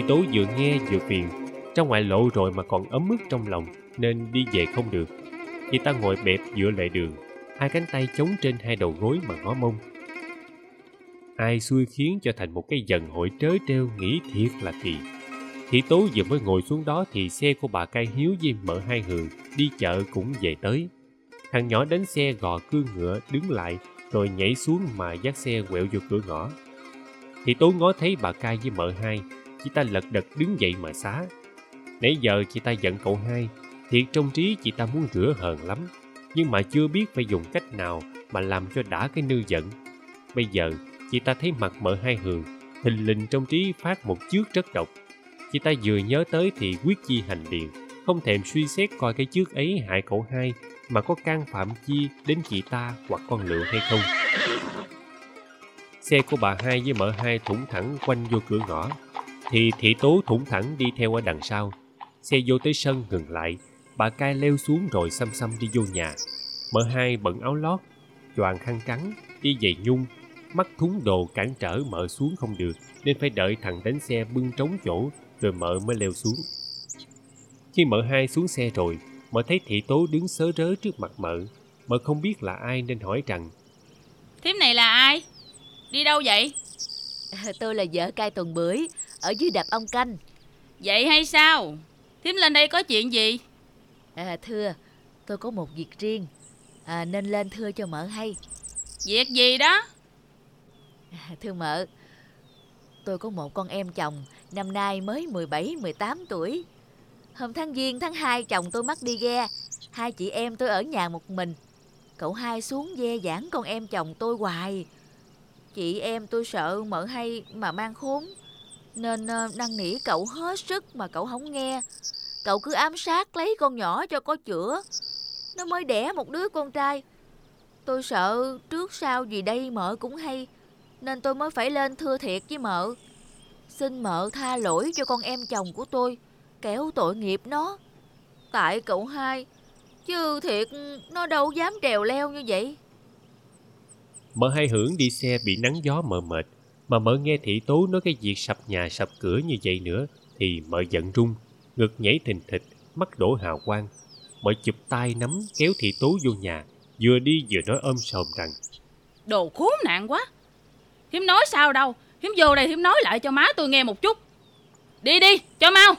Thị tố vừa nghe vừa phiền. Trong ngoại lộ rồi mà còn ấm ức trong lòng, Nên đi về không được. Chị ta ngồi bẹp giữa lề đường, Hai cánh tay chống trên hai đầu gối mà ngó mông. Ai xui khiến cho thành một cái dần hội trớ trêu nghĩ thiệt là kỳ. Thị tố vừa mới ngồi xuống đó thì xe của bà cai hiếu với mợ hai hường đi chợ cũng về tới. Thằng nhỏ đến xe gò cương ngựa đứng lại, rồi nhảy xuống mà dắt xe quẹo vô cửa ngõ. Thì tố ngó thấy bà cai với mợ hai chị ta lật đật đứng dậy mà xá. Nãy giờ chị ta giận cậu hai thiệt trong trí chị ta muốn rửa hờn lắm. Nhưng mà chưa biết phải dùng cách nào mà làm cho đã cái nư giận. Bây giờ chị ta thấy mặt mợ hai hường thình lình trong trí phát một chước rất độc. Chị ta vừa nhớ tới thì quyết chi hành điền, không thèm suy xét coi cái chước ấy hại cậu hai mà có can phạm chi đến chị ta hoặc con lựa hay không. Xe của bà hai với mợ hai thủng thẳng quanh vô cửa ngõ thì thị tố thủng thẳng đi theo ở đằng sau. Xe vô tới sân ngừng lại. Bà cai leo xuống rồi xăm xăm đi vô nhà. Mợ hai bận áo lót choàng khăn trắng đi giày nhung. Mắt thúng đồ cản trở mợ xuống không được nên phải đợi thằng đánh xe bưng trống chỗ rồi mợ mới leo xuống. Khi mợ hai xuống xe rồi mợ thấy thị tố đứng sớ rớ trước mặt mợ mợ không biết là ai nên hỏi rằng thím này là ai? Đi đâu vậy? Tôi là vợ cai tuần bưởi ở dưới đập ông canh. Vậy hay sao? Thím lên đây có chuyện gì? À, thưa tôi có một việc riêng. À, nên lên thưa cho mợ hay. Việc gì đó? À, thưa mợ tôi có một con em chồng năm nay mới 17, 18 tuổi. Hôm tháng Giêng tháng 2 chồng tôi mắc đi ghe, hai chị em tôi ở nhà một mình. Cậu hai xuống ghe giảng con em chồng tôi hoài. Chị em tôi sợ mợ hay mà mang khốn, nên ờ, năn nỉ cậu hết sức mà cậu không nghe. Cậu cứ ám sát lấy con nhỏ cho có chữa. Nó mới đẻ một đứa con trai. Tôi sợ trước sau gì đây mợ cũng hay, nên tôi mới phải lên thưa thiệt với mợ. Xin mợ tha lỗi cho con em chồng của tôi Kéo tội nghiệp nó Tại cậu hai Chứ thiệt nó đâu dám trèo leo như vậy Mợ hai hưởng đi xe bị nắng gió mờ mệt mà mợ nghe thị tố nói cái việc sập nhà sập cửa như vậy nữa Thì mợ giận rung Ngực nhảy thình thịch Mắt đổ hào quang. Mợ chụp tay nắm kéo thị tố vô nhà Vừa đi vừa nói ôm sòm rằng Đồ khốn nạn quá. Hiếm nói sao đâu Hiếm vô đây hiếm nói lại cho má tôi nghe một chút. Đi đi cho mau.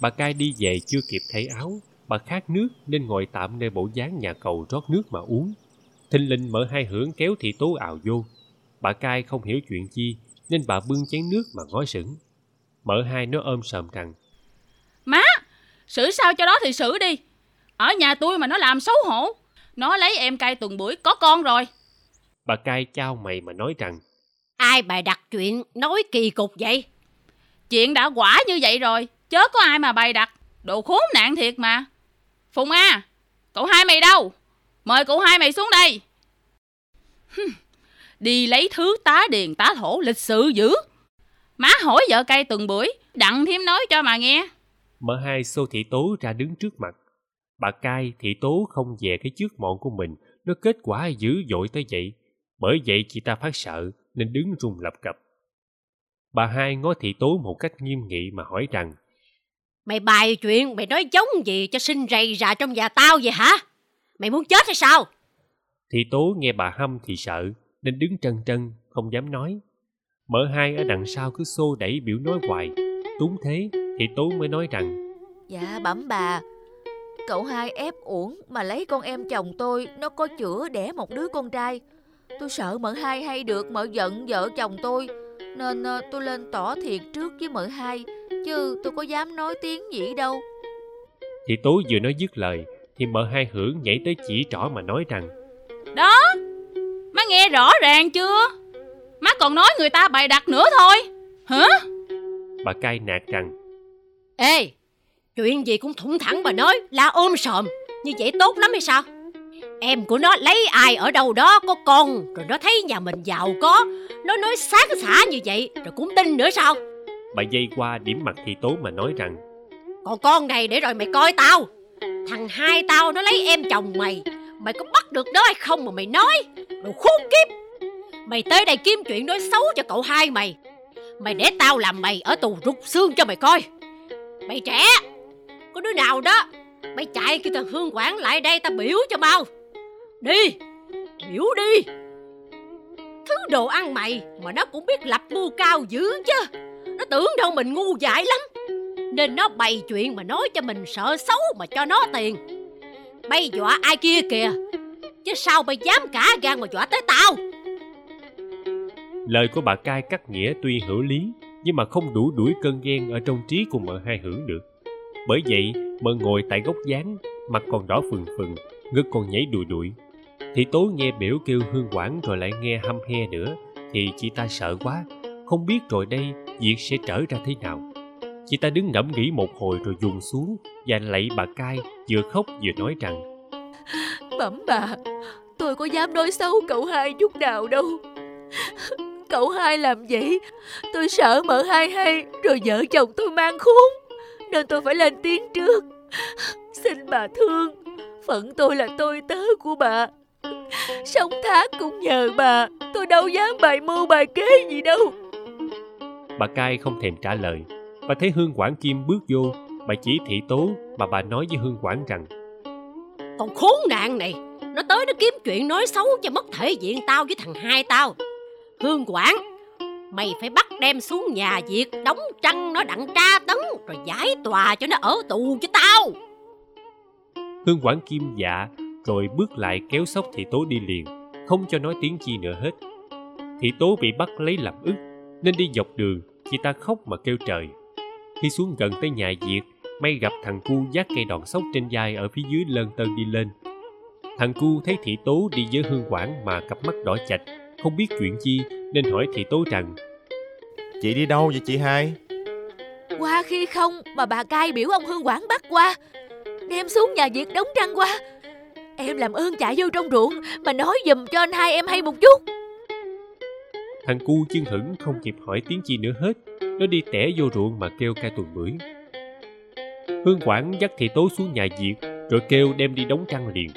Bà cai đi về chưa kịp thay áo Bà khát nước nên ngồi tạm nơi bộ dáng nhà cầu rót nước mà uống. Thinh linh mở hai hưởng kéo thị tố ào vô Bà cai không hiểu chuyện chi Nên bà bưng chén nước mà ngó sững Mở hai nó ôm sờm rằng Má Xử sao cho đó thì xử đi Ở nhà tôi mà nó làm xấu hổ Nó lấy em cai tuần buổi có con rồi Bà cai trao mày mà nói rằng Ai bày đặt chuyện nói kỳ cục vậy? Chuyện đã quả như vậy rồi, chớ có ai mà bày đặt. Đồ khốn nạn thiệt mà. Phùng A, cậu hai mày đâu? Mời cậu hai mày xuống đây. Đi lấy thứ tá điền tá thổ lịch sự dữ. Má hỏi vợ cây tuần buổi, đặng thêm nói cho mà nghe. Mở hai xô thị tố ra đứng trước mặt. Bà cai thị tố không về cái trước mọn của mình, nó kết quả dữ dội tới vậy. Bởi vậy chị ta phát sợ, nên đứng run lập cập. Bà hai ngó thị tố một cách nghiêm nghị mà hỏi rằng Mày bài chuyện, mày nói giống gì cho sinh rầy ra trong nhà tao vậy hả? Mày muốn chết hay sao? Thị tố nghe bà hâm thì sợ, nên đứng trân trân, không dám nói. Mở hai ở đằng sau cứ xô đẩy biểu nói hoài. Túng thế, thị tố mới nói rằng Dạ bẩm bà, cậu hai ép uổng mà lấy con em chồng tôi, nó có chữa đẻ một đứa con trai. Tôi sợ mợ hai hay được mợ giận vợ chồng tôi Nên uh, tôi lên tỏ thiệt trước với mợ hai Chứ tôi có dám nói tiếng gì đâu Thì Tố vừa nói dứt lời Thì mợ hai hưởng nhảy tới chỉ trỏ mà nói rằng nghe rõ ràng chưa? Má còn nói người ta bày đặt nữa thôi. Hả? Bà cay nạt rằng Ê Chuyện gì cũng thủng thẳng bà nói Là ôm sòm. Như vậy tốt lắm hay sao? Em của nó lấy ai ở đâu đó có con Rồi nó thấy nhà mình giàu có. Nó nói sáng xả như vậy Rồi cũng tin nữa sao? Bà dây qua điểm mặt thị tố mà nói rằng Còn con này để rồi mày coi tao. Thằng hai tao nó lấy em chồng mày Mày có bắt được nó hay không mà mày nói? Đồ khốn kiếp! Mày tới đây kiếm chuyện nói xấu cho cậu hai mày. Mày để tao làm mày ở tù rút xương cho mày coi. Mày trẻ, Có đứa nào đó, Mày chạy kêu thằng Hương quản lại đây ta biểu cho mau. Đi, Biểu đi. Thứ đồ ăn mày Mà nó cũng biết lập mưu cao dữ chứ. Nó tưởng đâu mình ngu dại lắm. Nên nó bày chuyện mà nói cho mình sợ xấu Mà cho nó tiền. Bay dọa ai kia kìa Chứ sao mày dám cả gan mà dọa tới tao Lời của bà cai cắt nghĩa tuy hữu lý, nhưng mà không đủ đuổi cơn ghen ở trong trí của mợ hai hưởng được. Bởi vậy, mợ ngồi tại góc dáng, mặt còn đỏ phừng phừng, ngực còn nhảy đùi đùi. Thì tố nghe biểu kêu hương quảng rồi lại nghe hăm he nữa, thì chị ta sợ quá, không biết rồi đây việc sẽ trở ra thế nào. Chị ta đứng ngẫm nghĩ một hồi rồi dùng xuống và lạy bà cai vừa khóc vừa nói rằng Bẩm bà Tôi có dám nói xấu cậu hai chút nào đâu. Cậu hai làm vậy Tôi sợ mợ hai hay Rồi vợ chồng tôi mang khốn Nên tôi phải lên tiếng trước. Xin bà thương Phận tôi là tôi tớ của bà. Sống thác cũng nhờ bà Tôi đâu dám bày mưu bài kế gì đâu. Bà cai không thèm trả lời Bà thấy Hương Quảng Kim bước vô Bà chỉ thị tố mà bà nói với Hương Quảng rằng Còn khốn nạn này Nó tới nó kiếm chuyện nói xấu cho mất thể diện tao với thằng hai tao. Hương Quảng Mày phải bắt đem xuống nhà Việt Đóng trăng nó đặng tra tấn Rồi giải tòa cho nó ở tù cho tao. Hương Quảng Kim dạ Rồi bước lại kéo sóc thị tố đi liền Không cho nói tiếng chi nữa hết. Thị tố bị bắt lấy làm ức Nên đi dọc đường Chị ta khóc mà kêu trời Khi xuống gần tới nhà Việt May gặp thằng cu dắt cây đòn sóc trên vai Ở phía dưới lơn tơn đi lên. Thằng cu thấy thị tố đi với Hương Quảng Mà cặp mắt đỏ chạch Không biết chuyện chi Nên hỏi thị tố rằng Chị đi đâu vậy chị hai? Qua khi không mà bà cai biểu ông Hương Quảng bắt qua. Đem xuống nhà Việt đóng trăng qua. Em làm ơn chạy vô trong ruộng Mà nói giùm cho anh hai em hay một chút. Thằng cu chân hững không kịp hỏi tiếng chi nữa hết nó đi tẻ vô ruộng mà kêu cai tuần bưởi. Hương Quảng dắt thị tố xuống nhà diệt Rồi kêu đem đi đóng trăng liền.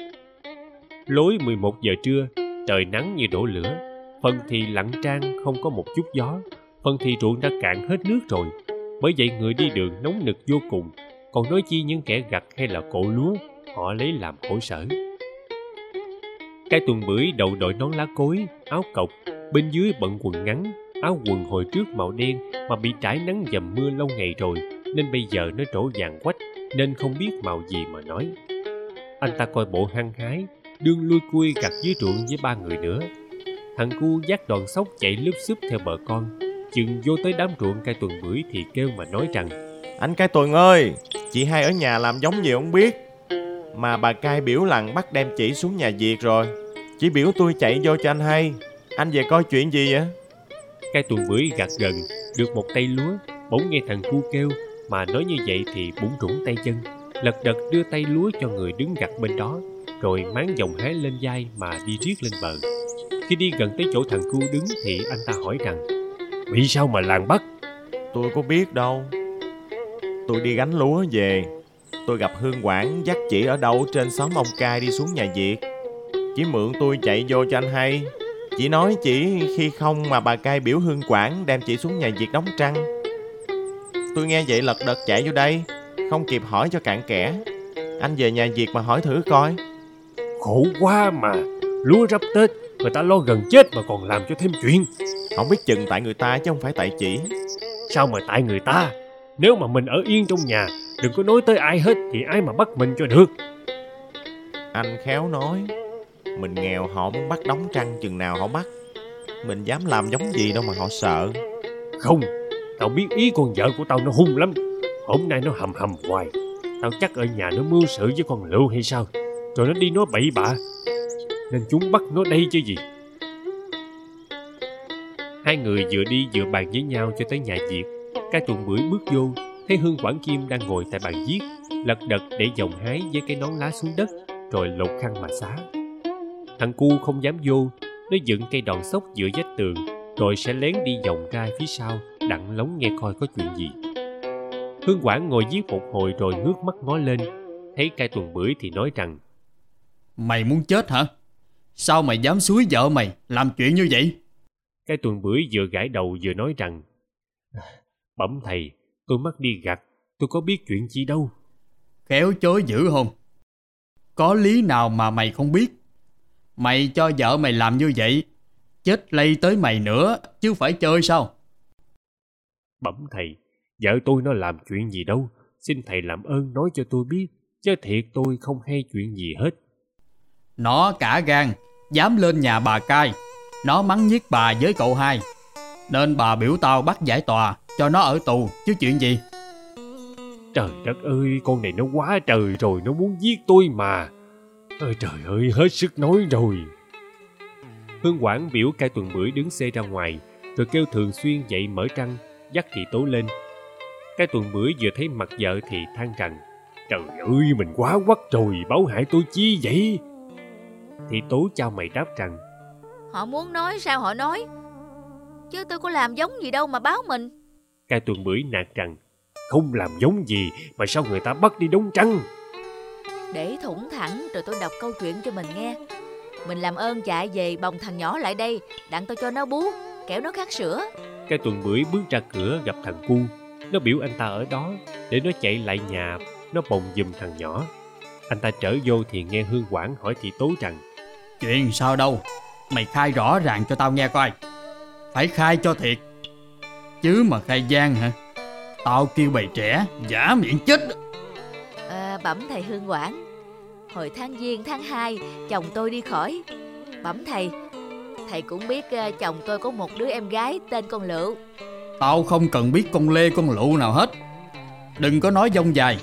Lối 11 giờ trưa, Trời nắng như đổ lửa. Phần thì lặng trang không có một chút gió. Phần thì ruộng đã cạn hết nước rồi. Bởi vậy người đi đường nóng nực vô cùng. Còn nói chi những kẻ gặt hay là cộ lúa, Họ lấy làm khổ sở. Cái tuần bưởi đầu đội nón lá cối, Áo cộc, Bên dưới bận quần ngắn. Áo quần hồi trước màu đen Mà bị trải nắng dầm mưa lâu ngày rồi Nên bây giờ nó trổ vàng quách Nên không biết màu gì mà nói Anh ta coi bộ hăng hái Đương lui cui gặt dưới ruộng với ba người nữa Thằng cu dắt đoàn sóc chạy lướt xúp theo bờ con Chừng vô tới đám ruộng cai tuần bưởi Thì kêu mà nói rằng Anh cai tuần ơi, chị hai ở nhà làm giống gì không biết. Mà bà cai biểu lặng bắt đem chị xuống nhà Việt rồi. Chỉ biểu tôi chạy vô cho anh hay. Anh về coi chuyện gì vậy? Cây tuần bưởi gạt gần, Được một tay lúa, Bỗng nghe thằng cu kêu, Mà nói như vậy thì búng rủng tay chân Lật đật đưa tay lúa cho người đứng gặt bên đó, Rồi máng dòng hái lên vai Mà đi riết lên bờ Khi đi gần tới chỗ thằng cu đứng Thì anh ta hỏi rằng, Vì sao mà làng bắt Tôi có biết đâu. Tôi đi gánh lúa về. Tôi gặp Hương Quảng dắt chỉ ở đâu trên xóm ông cai đi xuống nhà Việt. Chỉ mượn tôi chạy vô cho anh hay. Chị nói chỉ khi không mà bà cai biểu Hương Quảng đem chị xuống nhà Việt đóng trăng. Tôi nghe vậy lật đật chạy vô đây. Không kịp hỏi cho cạn kẽ. Anh về nhà Việt mà hỏi thử coi. Khổ quá mà Lúa rắp Tết Người ta lo gần chết mà còn làm cho thêm chuyện Không biết chừng tại người ta chứ không phải tại chị. Sao mà tại người ta Nếu mà mình ở yên trong nhà Đừng có nói tới ai hết Thì ai mà bắt mình cho được Anh khéo nói mình nghèo họ muốn bắt đóng trăng chừng nào họ bắt. Mình dám làm giống gì đâu mà họ sợ. Không, Tao biết ý con vợ của tao nó hung lắm. Hôm nay nó hầm hầm hoài. Tao chắc ở nhà nó mưu sự với con lựu hay sao? Rồi nó đi nói bậy bạ. Nên chúng bắt nó đây chứ gì? Hai người vừa đi vừa bàn với nhau cho tới nhà diệp. Cái tuần bưởi bước vô, Thấy Hương Quảng Kim đang ngồi tại bàn viết, Lật đật để dòng hái với cái nón lá xuống đất, Rồi lột khăn mà xá. Thằng cu không dám vô Nó dựng cây đòn sốc giữa vách tường Rồi sẽ lén đi vòng ra phía sau Đặng lóng nghe coi có chuyện gì Hương Quảng ngồi viết một hồi rồi ngước mắt ngó lên Thấy cây tuần bưởi thì nói rằng Mày muốn chết hả? Sao mày dám suối vợ mày làm chuyện như vậy? Cây tuần bưởi vừa gãi đầu vừa nói rằng Bẩm thầy, tôi mất đi gặt, tôi có biết chuyện gì đâu. Khéo chối dữ không? Có lý nào mà mày không biết? Mày cho vợ mày làm như vậy, chết lây tới mày nữa, chứ phải chơi sao? Bẩm thầy, vợ tôi nó làm chuyện gì đâu, xin thầy làm ơn nói cho tôi biết, chứ thiệt tôi không hay chuyện gì hết. Nó cả gan, dám lên nhà bà cai, nó mắng nhiếc bà với cậu hai. Nên bà biểu tao bắt giải tòa, cho nó ở tù, chứ chuyện gì? Trời đất ơi, con này nó quá trời rồi, nó muốn giết tôi mà. Ôi trời ơi, hết sức nói rồi. Hương Quảng biểu cai tuần bưởi đứng xe ra ngoài, rồi kêu thường xuyên dậy mở trăng, dắt thị tố lên. Cai tuần bưởi vừa thấy mặt vợ thì than rằng, Trời ơi, mình quá quắc rồi, báo hại tôi chi vậy? Thị tố trao mày đáp rằng, Họ muốn nói sao họ nói Chứ tôi có làm giống gì đâu mà báo mình Cai tuần bưởi nạt rằng, không làm giống gì mà sao người ta bắt đi đóng trăng? Để thủng thẳng rồi tôi đọc câu chuyện cho mình nghe Mình làm ơn chạy về bồng thằng nhỏ lại đây Đặng tôi cho nó bú Kẻo nó khát sữa Cai tuần bưởi bước ra cửa gặp thằng cu. Nó biểu anh ta ở đó để nó chạy lại nhà, nó bồng giùm thằng nhỏ. Anh ta trở vô thì nghe Hương Quảng hỏi thị tố rằng Chuyện sao đâu? Mày khai rõ ràng cho tao nghe coi. Phải khai cho thiệt. Chứ mà khai gian hả? Tao kêu bầy trẻ, giả miệng chết. À, Bẩm thầy Hương Quảng Hồi tháng Giêng tháng 2 Chồng tôi đi khỏi Bẩm thầy Thầy cũng biết ờ, chồng tôi có một đứa em gái tên con Lựu Tao không cần biết con lê con lụ nào hết. Đừng có nói dông dài.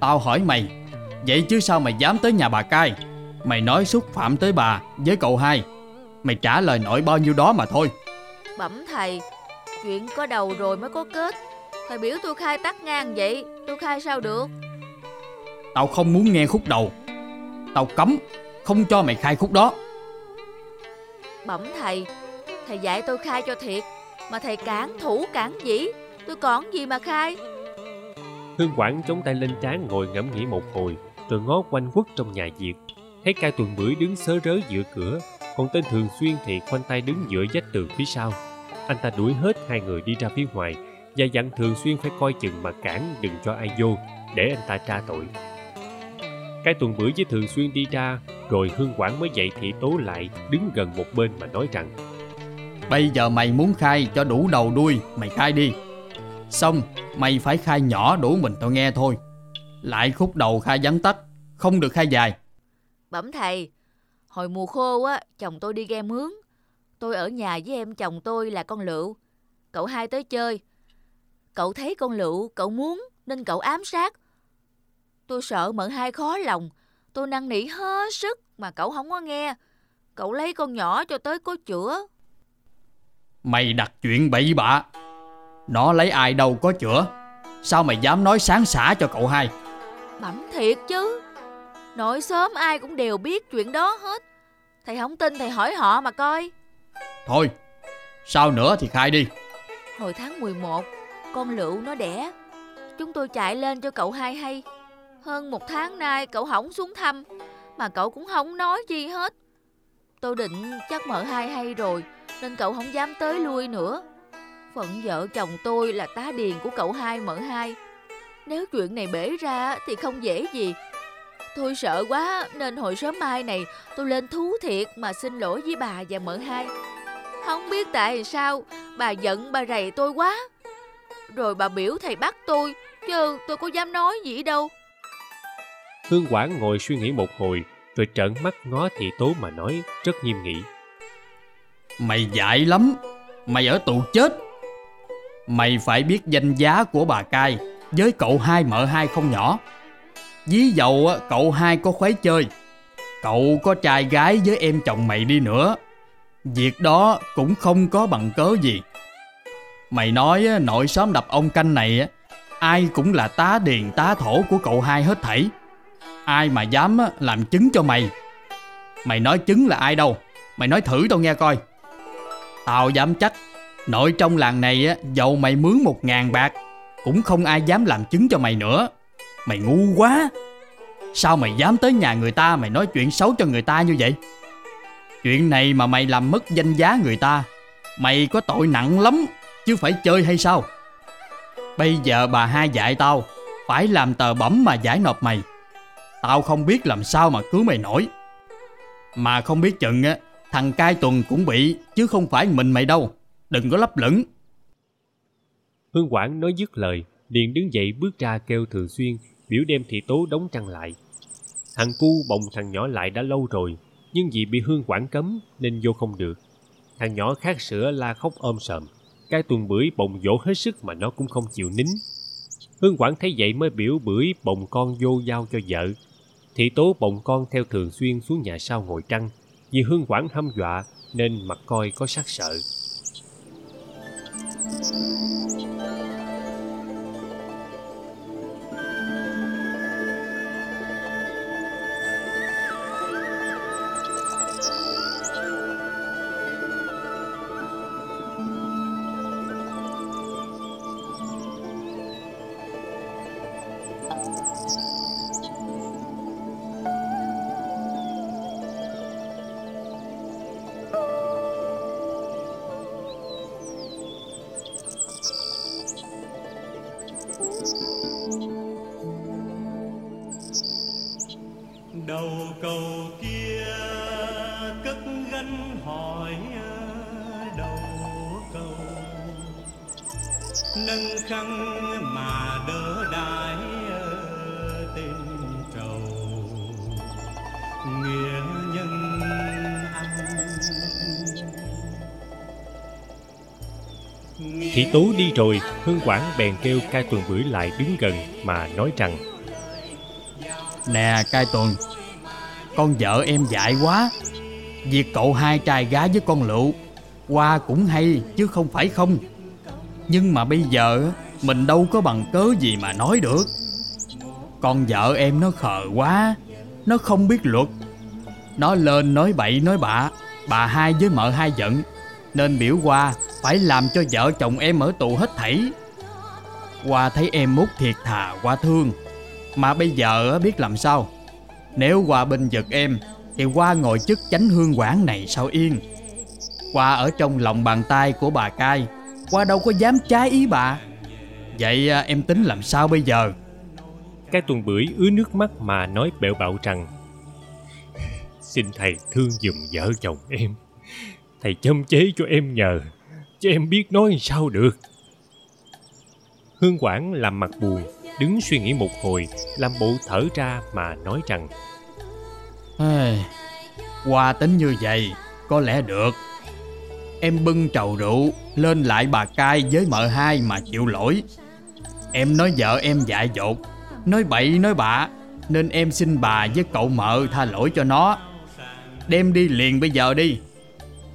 Tao hỏi mày, vậy chứ sao mày dám tới nhà bà cai? Mày nói xúc phạm tới bà với cậu hai. Mày trả lời nổi bao nhiêu đó mà thôi. Bẩm thầy Chuyện có đầu rồi mới có kết Thầy biểu tôi khai tắt ngang vậy Tôi khai sao được Tao không muốn nghe khúc đầu. Tao cấm, không cho mày khai khúc đó. Bẩm thầy Thầy dạy tôi khai cho thiệt Mà thầy cản thủ cản dĩ Tôi còn gì mà khai Hương Quảng chống tay lên trán ngồi ngẫm nghĩ một hồi rồi ngó quanh quất trong nhà Diệt. Thấy cai tuần bưởi đứng sớ rớ giữa cửa, còn tên Thường Xuyên thì khoanh tay đứng giữa vách tường phía sau. Anh ta đuổi hết hai người đi ra phía ngoài và dặn Thường Xuyên phải coi chừng mà cản đừng cho ai vô để anh ta tra tội. Cai tuần bưởi với Thường Xuyên đi ra rồi Hương Quảng mới dậy thị tố lại đứng gần một bên mà nói rằng Bây giờ mày muốn khai cho đủ đầu đuôi, mày khai đi. Xong, mày phải khai nhỏ đủ mình tao nghe thôi. Lại khúc đầu khai vắn tắt, không được khai dài. Bẩm thầy Hồi mùa khô á Chồng tôi đi ghe mướn Tôi ở nhà với em chồng tôi là con Lựu Cậu hai tới chơi Cậu thấy con Lựu Cậu muốn Nên cậu ám sát Tôi sợ mợ hai khó lòng Tôi năn nỉ hết sức Mà cậu không có nghe Cậu lấy con nhỏ cho tới có chữa Mày đặt chuyện bậy bạ. Nó lấy ai đâu có chữa. Sao mày dám nói sáng xả cho cậu hai? Bẩm thiệt chứ Nội sớm ai cũng đều biết chuyện đó hết Thầy không tin thầy hỏi họ mà coi Thôi, sao nữa thì khai đi. Hồi tháng 11 Con Lựu nó đẻ Chúng tôi chạy lên cho cậu hai hay hơn một tháng nay cậu hỏng xuống thăm, Mà cậu cũng không nói gì hết. Tôi định chắc mợ hai hay rồi, Nên cậu không dám tới lui nữa. Phận vợ chồng tôi là tá điền của cậu hai, mợ hai. Nếu chuyện này bể ra thì không dễ gì. Tôi sợ quá, nên hồi sớm mai này tôi lên thú thiệt mà xin lỗi với bà và mợ hai. Không biết tại sao, bà giận bà rầy tôi quá. Rồi bà biểu thầy bắt tôi, Chứ tôi có dám nói gì đâu. Hương Quảng ngồi suy nghĩ một hồi rồi trợn mắt ngó thị tố mà nói rất nghiêm nghị. Mày dại lắm. Mày ở tù chết. Mày phải biết danh giá của bà cai với cậu hai mợ hai không nhỏ. Ví dầu á, cậu hai có khuấy chơi. Cậu có trai gái với em chồng mày đi nữa. Việc đó cũng không có bằng cớ gì. Mày nói nội xóm đập ông canh này á, ai cũng là tá điền tá thổ của cậu hai hết thảy. Ai mà dám làm chứng cho mày. Mày nói chứng là ai đâu? Mày nói thử tao nghe coi. Tao dám chắc Nội trong làng này á, Dầu mày mướn một ngàn bạc, Cũng không ai dám làm chứng cho mày nữa. Mày ngu quá. Sao mày dám tới nhà người ta Mày nói chuyện xấu cho người ta như vậy? Chuyện này mà mày làm mất danh giá người ta, Mày có tội nặng lắm, chứ phải chơi hay sao? Bây giờ bà hai dạy tao, phải làm tờ bẩm mà giải nộp mày. Tao không biết làm sao mà cứu mày nổi. Mà không biết chừng á, thằng cai tuần cũng bị chứ không phải mình mày đâu. Đừng có lấp lửng. Hương Quảng nói dứt lời, liền đứng dậy bước ra kêu Thường Xuyên biểu đem thị tố đóng trăng lại. Thằng cu bồng thằng nhỏ lại đã lâu rồi, nhưng vì bị Hương Quảng cấm nên vô không được. Thằng nhỏ khát sữa la khóc ôm sờm. Cái tuần bưởi bồng dỗ hết sức mà nó cũng không chịu nín. Hương Quảng thấy vậy mới biểu bưởi bồng con vô giao cho vợ. Thị tố bồng con theo thường xuyên xuống nhà sau ngồi trăng. Vì Hương quản hăm dọa nên mặt coi có sắc sợ. Rồi, Hương Quảng bèn kêu cai tuần bưởi lại đứng gần mà nói rằng Nè cai tuần Con vợ em dại quá. Việc cậu hai trai gái với con lựu Qua cũng hay chứ không phải không. Nhưng mà bây giờ Mình đâu có bằng cớ gì mà nói được. Con vợ em nó khờ quá Nó không biết luật. Nó lên nói bậy nói bạ Bà hai với mợ hai giận. Nên biểu qua, Phải làm cho vợ chồng em ở tù hết thảy. Qua thấy em mút thiệt thà qua thương. Mà bây giờ biết làm sao? Nếu qua bên giật em, Thì qua ngồi chức chánh hương quản này sao yên? Qua ở trong lòng bàn tay của bà cai, Qua đâu có dám trái ý bà? Vậy em tính làm sao bây giờ? Cái tuần bưởi ứa nước mắt mà nói bẹo bạo rằng, Xin thầy thương dùm vợ chồng em. Thầy châm chế cho em nhờ, Chứ em biết nói sao được. Hương Quảng làm mặt buồn Đứng suy nghĩ một hồi, Làm bộ thở ra mà nói rằng Qua tính như vậy, Có lẽ được. Em bưng trầu rượu, Lên lại bà cai với mợ hai mà chịu lỗi. Em nói vợ em dại dột, Nói bậy, nói bạ, Nên em xin bà với cậu mợ tha lỗi cho nó. Đem đi liền bây giờ đi.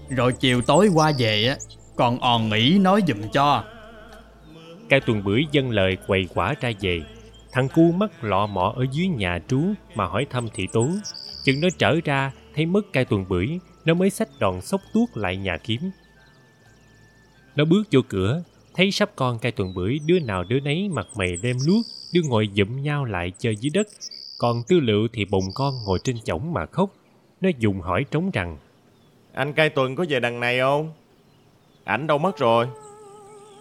Rồi chiều tối qua về á Còn òn nghỉ nói giùm cho Cái tuần bưởi dân lời quầy quả ra về Thằng cu mắt lọ mọ ở dưới nhà trú mà hỏi thăm thị tố. Chừng nó trở ra, thấy mất cai tuần bưởi, nó mới xách đòn sốc tuốt lại nhà kiếm. Nó bước vô cửa, thấy sắp con cai tuần bưởi đứa nào đứa nấy mặt mày đem luốt, đứa ngồi dụm nhau lại chơi dưới đất. Còn tư liệu thì bồng con ngồi trên chổng mà khóc. Nó dùng hỏi trống rằng anh cai tuần có về đằng này không? Ảnh đâu mất rồi?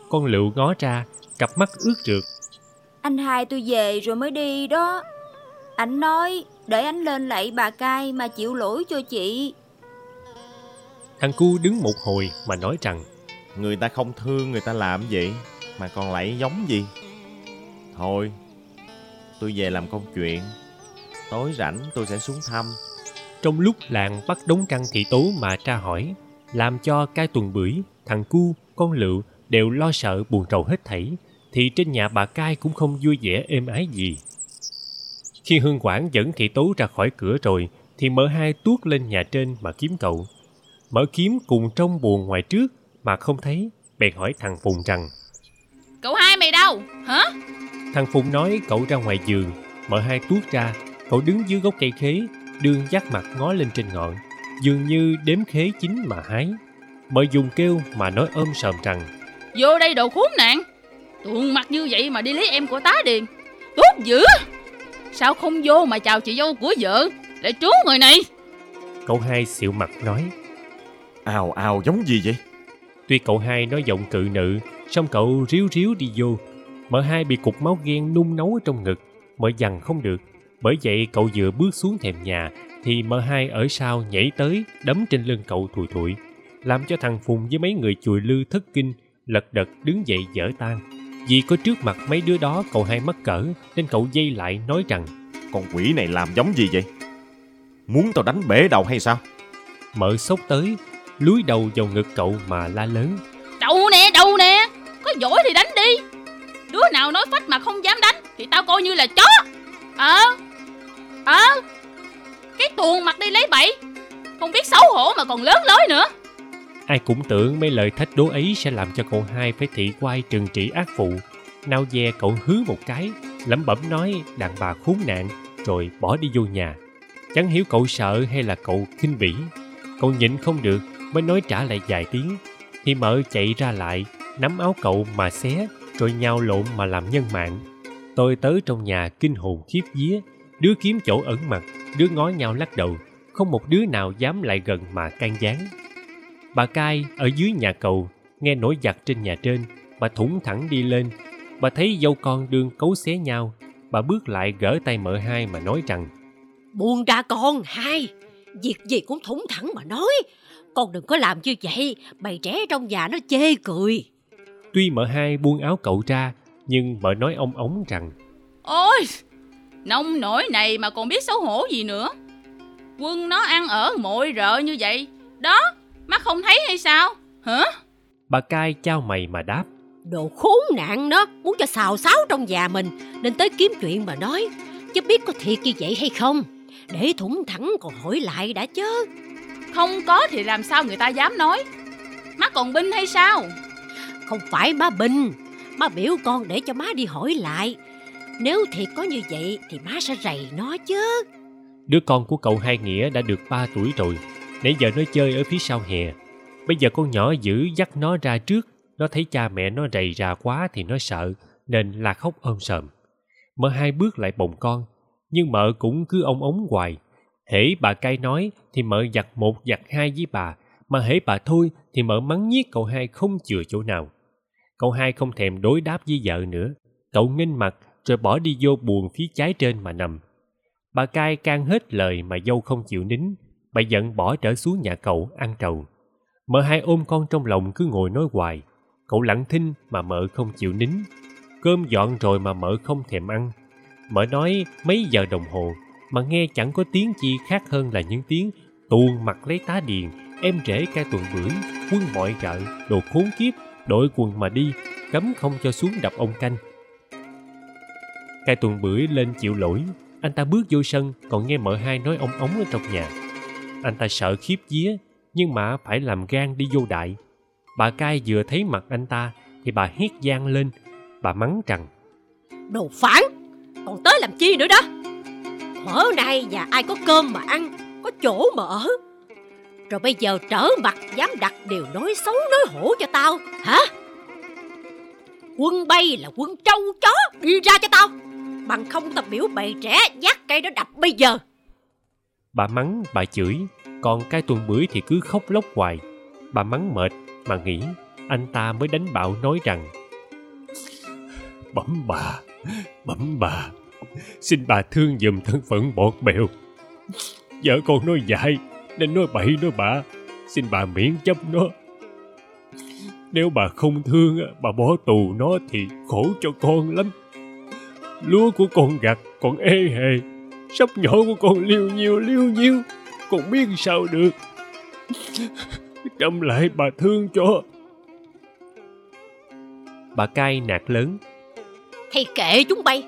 Con lựu ngó ra, cặp mắt ướt rượt, Anh hai tôi về rồi mới đi đó. Anh nói để anh lên lạy bà cai mà chịu lỗi cho chị. Thằng cu đứng một hồi mà nói rằng Người ta không thương người ta làm gì Mà còn lại giống gì Thôi Tôi về làm công chuyện Tối rảnh tôi sẽ xuống thăm Trong lúc làng bắt đống căng thị tố mà tra hỏi, làm cho cai tuần bưởi, thằng cu, con lựu đều lo sợ buồn rầu hết thảy, thì trên nhà bà cai cũng không vui vẻ êm ái gì. Khi Hương Quảng dẫn thị tố ra khỏi cửa rồi, thì mở hai tuốt lên nhà trên mà kiếm cậu. Mở kiếm cùng trong buồn ngoài trước mà không thấy, bèn hỏi thằng Phùng rằng Cậu hai mày đâu? Hả? Thằng Phùng nói cậu ra ngoài giường, mở hai tuốt ra, cậu đứng dưới gốc cây khế, đương dắt mặt ngó lên trên ngọn, dường như đếm khế chín mà hái. Mở dùng kêu mà nói ôm sờm rằng Vô đây đồ khốn nạn Tuồn mặt như vậy mà đi lấy em của tá điền Tốt dữ Sao không vô mà chào chị dâu của vợ Lại trốn người này Cậu hai xịu mặt nói Ào ào giống gì vậy Tuy cậu hai nói giọng cự nữ Xong cậu ríu ríu đi vô. Mợ hai bị cục máu ghen nung nấu ở trong ngực. Mợ dằn không được. Bởi vậy cậu vừa bước xuống thềm nhà thì mợ hai ở sau nhảy tới đấm trên lưng cậu thùi thụi làm cho thằng Phùng với mấy người chùi lư thất kinh lật đật đứng dậy dở tan vì có trước mặt mấy đứa đó cậu hai mắc cỡ nên cậu dây lại nói rằng Con quỷ này làm giống gì vậy? Muốn tao đánh bể đầu hay sao? Mợ sốc tới lúi đầu vào ngực cậu mà la lớn. Đầu nè, đầu nè Có giỏi thì đánh đi. Đứa nào nói phách mà không dám đánh Thì tao coi như là chó. Ờ Ờ Cái tuồng mặt đi lấy bậy Không biết xấu hổ mà còn lớn lối nữa. Ai cũng tưởng mấy lời thách đố ấy sẽ làm cho cậu hai phải thị quay trừng trị ác phụ. Nào dè cậu hứ một cái, lẩm bẩm nói, đàn bà khốn nạn, rồi bỏ đi vô nhà. Chẳng hiểu cậu sợ hay là cậu khinh bỉ. Cậu nhịn không được mới nói trả lại vài tiếng. Thì mợ chạy ra lại, nắm áo cậu mà xé, rồi nhào lộn mà làm nhân mạng. Tôi tới trong nhà kinh hồn khiếp vía đứa kiếm chỗ ẩn mặt đứa ngó nhau lắc đầu không một đứa nào dám lại gần mà can gián bà cai ở dưới nhà cầu nghe nổi giặc trên nhà trên bà thủng thẳng đi lên bà thấy dâu con đương cấu xé nhau bà bước lại gỡ tay mợ hai mà nói rằng Buông ra con, hai. Việc gì cũng thủng thẳng mà nói. Con đừng có làm như vậy, bầy trẻ trong nhà nó chê cười. tuy mợ hai buông áo cậu ra nhưng mợ nói ông ống rằng Ôi Nông nổi này mà còn biết xấu hổ gì nữa Quân nó ăn ở mội rợ như vậy Đó Mắt không thấy hay sao Hả bà cai trao mày mà đáp Đồ khốn nạn nó, muốn cho xào xáo trong nhà mình, nên tới kiếm chuyện mà nói. Chứ biết có thiệt như vậy hay không? Để thủng thẳng còn hỏi lại đã chứ. Không có thì làm sao người ta dám nói Má còn binh hay sao Không phải má Bình, má biểu con để cho má đi hỏi lại. Nếu thiệt có như vậy thì má sẽ rầy nó chứ. đứa con của cậu hai nghĩa đã được 3 tuổi rồi. Nãy giờ nó chơi ở phía sau hè. Bây giờ con nhỏ giữ dắt nó ra trước. Nó thấy cha mẹ nó rầy ra quá thì nó sợ, nên là khóc ôm sờm mợ hai bước lại bồng con, nhưng mợ cũng cứ ông ống hoài. Hễ bà cay nói thì mợ giặt một giặt hai với bà, mà hễ bà thôi thì mợ mắng nhiếc cậu hai không chừa chỗ nào. Cậu hai không thèm đối đáp với vợ nữa. Cậu nghênh mặt rồi bỏ đi vô buồn phía trái trên mà nằm. Bà cai can hết lời mà dâu không chịu nín, bà giận bỏ trở xuống nhà cậu ăn trầu. Mợ hai ôm con trong lòng cứ ngồi nói hoài, cậu lặng thinh mà mợ không chịu nín. Cơm dọn rồi mà mợ không thèm ăn. Mợ nói mấy giờ đồng hồ mà nghe chẳng có tiếng chi khác hơn là những tiếng tuôn mặt lấy tá điền, em rể ca tuần bưởi, quân mọi rợ đồ khốn kiếp, đội quần mà đi, cấm không cho xuống đập ông canh. Cai tuần bưởi lên chịu lỗi anh ta bước vô sân còn nghe mợ hai nói ông ống ở trong nhà anh ta sợ khiếp vía nhưng mà phải làm gan đi vô đại bà cai vừa thấy mặt anh ta thì bà hét gian lên bà mắng rằng Đồ phản, còn tới làm chi nữa đó. Ở nay nhà ai có cơm mà ăn, có chỗ mà ở. Rồi bây giờ trở mặt dám đặt điều nói xấu nói hổ cho tao, hả? Quân bay là quân trâu chó, đi ra cho tao. Bằng không tao biểu bày trẻ dắt cây đó đập bây giờ. bà mắng, bà chửi, còn cái tuần bưởi thì cứ khóc lóc hoài. Bà mắng mệt, mà nghĩ anh ta mới đánh bạo nói rằng bấm bà bấm bà, xin bà thương dùm thân phận bọt bèo. Vợ con nói dại, nên nói bậy nói bạ, xin bà miễn chấp nó. Nếu bà không thương, bà bỏ tù nó thì khổ cho con lắm lúa của con gặt còn ê hề sắp nhỏ của con liêu nhiêu liêu nhiêu con biết sao được trâm lại bà thương cho bà cai nạt lớn Thì kệ chúng bay.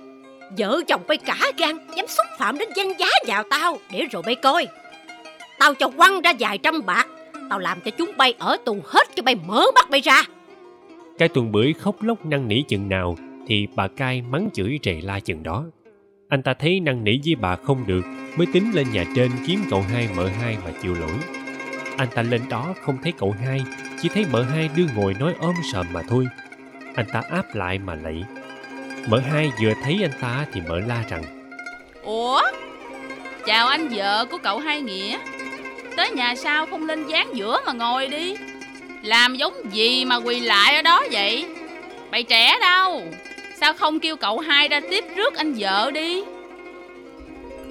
Vợ chồng bay cả gan dám xúc phạm đến danh giá nhà tao để rồi bay coi. Tao cho quăng ra vài trăm bạc. Tao làm cho chúng bay ở tù hết cho bay mở mắt bay ra. cái tuần bưởi khóc lóc năn nỉ chừng nào thì bà cai mắng chửi rề la chừng đó. Anh ta thấy năn nỉ với bà không được, mới tính lên nhà trên kiếm cậu hai mợ hai mà chịu lỗi. Anh ta lên đó không thấy cậu hai, chỉ thấy mợ hai đưa ngồi nói ôm sờm mà thôi. Anh ta áp lại mà lạy. Mợ hai vừa thấy anh ta thì mợ la rằng, Ủa? Chào anh vợ của cậu hai nghĩa. Tới nhà sao không lên dáng giữa mà ngồi đi? Làm giống gì mà quỳ lại ở đó vậy? Bày trẻ đâu? Sao không kêu cậu hai ra tiếp rước anh vợ đi?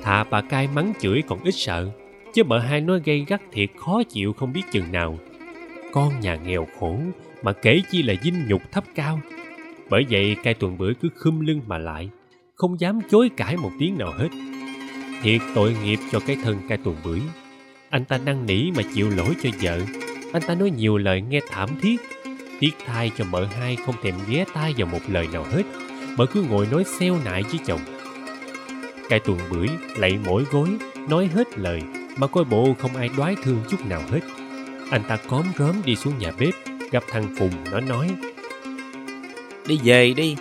Thà bà cai mắng chửi còn ít sợ, Chứ bà hai nói gây gắt thiệt khó chịu không biết chừng nào. Con nhà nghèo khổ Mà kể chi là dinh nhục thấp cao. Bởi vậy cai tuần bữa cứ khum lưng mà lại, Không dám chối cãi một tiếng nào hết. Thiệt tội nghiệp cho cái thân cai tuần bưởi Anh ta năn nỉ mà chịu lỗi cho vợ. Anh ta nói nhiều lời nghe thảm thiết Tiếc thai cho mợ hai không thèm ghé tai vào một lời nào hết. Mợ cứ ngồi nói xeo nại với chồng. Cai tuần bưởi lạy mỗi gối Nói hết lời Mà coi bộ không ai đoái thương chút nào hết. Anh ta cóm rớm đi xuống nhà bếp Gặp thằng Phùng nó nói Đi về đi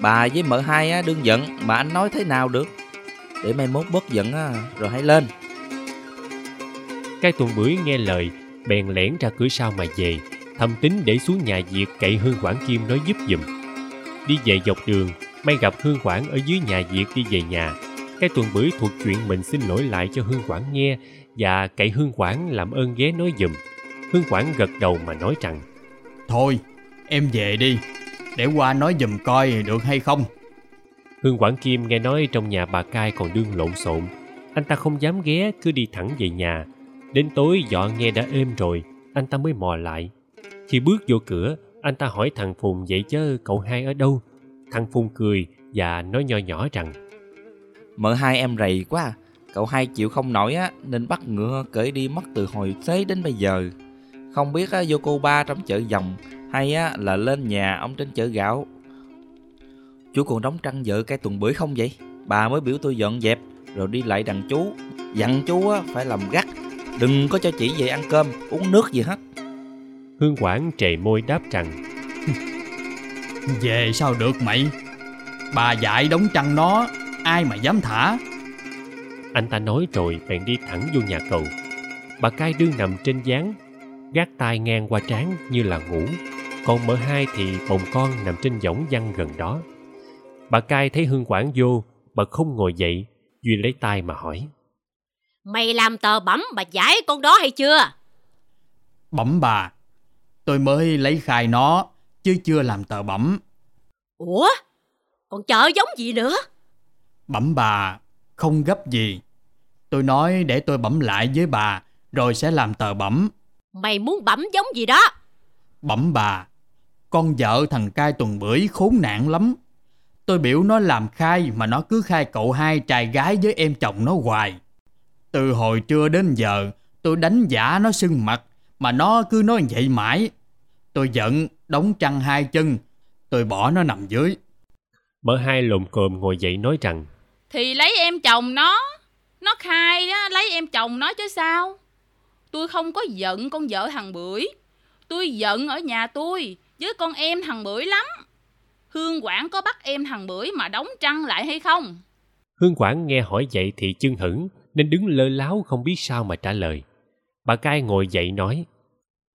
Bà với mợ hai á, đương giận Mà anh nói thế nào được? Để mai mốt bớt giận á, rồi hãy lên. Cai tuần bưởi nghe lời Bèn lẻn ra cửa sau mà về Thầm tính để xuống nhà Việt cậy Hương Quảng Kim nói giúp giùm. Đi về dọc đường May gặp Hương Quảng ở dưới nhà Việt đi về nhà. Cái tuần bưởi thuộc chuyện mình xin lỗi lại cho Hương Quảng nghe Và cậy Hương Quảng làm ơn ghé nói giùm. Hương Quảng gật đầu mà nói rằng Thôi em về đi Để qua nói giùm coi được hay không. Hương Quảng Kim nghe nói trong nhà bà cai còn đương lộn xộn. Anh ta không dám ghé cứ đi thẳng về nhà. Đến tối dọn nghe đã êm rồi Anh ta mới mò lại khi bước vô cửa Anh ta hỏi thằng Phùng vậy chứ cậu hai ở đâu? Thằng Phùng cười và nói nho nhỏ rằng Mợ hai em rầy quá à. Cậu hai chịu không nổi á Nên bắt ngựa cởi đi mất từ hồi xế đến bây giờ. Không biết á, vô cô ba trong chợ dòng Hay á, là lên nhà ông trên chợ gạo. Chú còn đóng trăng vợ cái tuần bưởi không vậy? Bà mới biểu tôi dọn dẹp Rồi đi lại đằng chú. Dặn chú á, phải làm gắt Đừng có cho chị về ăn cơm Uống nước gì hết. Hương Quảng trề môi đáp rằng Về sao được mày? Bà dạy đóng trăng nó Ai mà dám thả? Anh ta nói rồi bèn đi thẳng vô nhà cầu. Bà cai đương nằm trên gián Gác tai ngang qua trán như là ngủ. Còn mợ hai thì bồng con nằm trên võng văng gần đó. Bà cai thấy Hương Quảng vô Bà không ngồi dậy Duy lấy tay mà hỏi. Mày làm tờ bẩm bà giải con đó hay chưa? Bẩm bà Tôi mới lấy khai nó Chứ chưa làm tờ bẩm Ủa? Còn chợ giống gì nữa? Bẩm bà Không gấp gì Tôi nói để tôi bẩm lại với bà Rồi sẽ làm tờ bẩm Mày muốn bẩm giống gì đó? Bẩm bà Con vợ thằng cai tuần bưởi khốn nạn lắm Tôi biểu nó làm khai Mà nó cứ khai cậu hai trai gái với em chồng nó hoài Từ hồi trưa đến giờ Tôi đánh giả nó sưng mặt Mà nó cứ nói vậy mãi Tôi giận đóng trăng hai chân. Tôi bỏ nó nằm dưới. Mợ hai lồm cồm ngồi dậy nói rằng Thì lấy em chồng nó. Nó khai đó, lấy em chồng nó chứ sao? Tôi không có giận con vợ thằng Bưởi. Tôi giận ở nhà tôi Với con em thằng Bưởi lắm. Hương Quảng có bắt em thằng Bưởi mà đóng trăng lại hay không? Hương Quảng nghe hỏi vậy thì chưng hửng Nên đứng lơ láo không biết sao mà trả lời. Bà cai ngồi dậy nói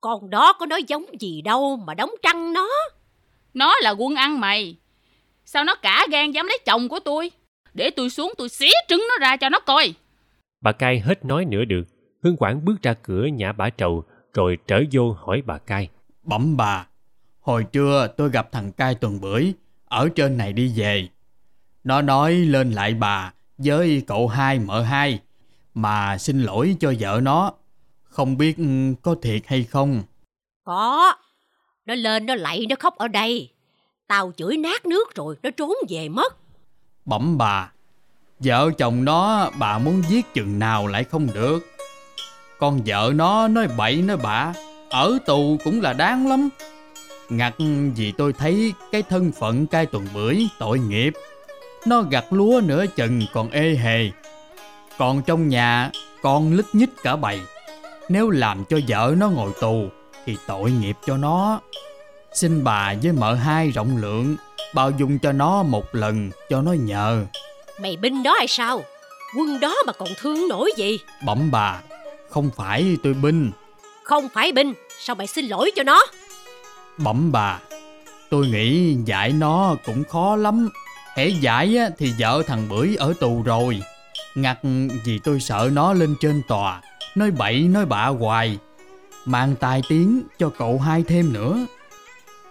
Con đó có nói giống gì đâu mà đóng trăng nó. Nó là quân ăn mày. Sao nó cả gan dám lấy chồng của tôi? Để tôi xuống tôi xé trứng nó ra cho nó coi. Bà cai hết nói nữa được. Hương Quảng bước ra cửa nhả bả trầu Rồi trở vô hỏi bà cai. Bẩm bà Hồi trưa tôi gặp thằng cai tuần bưởi Ở trên này đi về. Nó nói lên lại bà Với cậu hai mợ hai Mà xin lỗi cho vợ nó Không biết ừ, có thiệt hay không Có. Nó lên nó lạy nó khóc ở đây. Tao chửi nát nước rồi nó trốn về mất. Bẩm bà Vợ chồng nó bà muốn giết chừng nào lại không được Con vợ nó nói bậy nói bạ Ở tù cũng là đáng lắm Ngặt vì tôi thấy cái thân phận cai tuần bưởi tội nghiệp Nó gặt lúa nửa chừng còn ê hề Còn trong nhà con lít nhít cả bầy Nếu làm cho vợ nó ngồi tù Thì tội nghiệp cho nó Xin bà với mợ hai rộng lượng Bao dung cho nó một lần cho nó nhờ Mày binh đó hay sao? Quân đó mà còn thương nổi gì? Bẩm bà Không phải tôi binh Không phải binh, sao mày xin lỗi cho nó? Bẩm bà Tôi nghĩ giải nó cũng khó lắm Hễ giải á, thì vợ thằng Bưởi ở tù rồi Ngặt vì tôi sợ nó lên trên tòa Nói bậy nói bạ hoài. Mang tai tiếng cho cậu hai thêm nữa.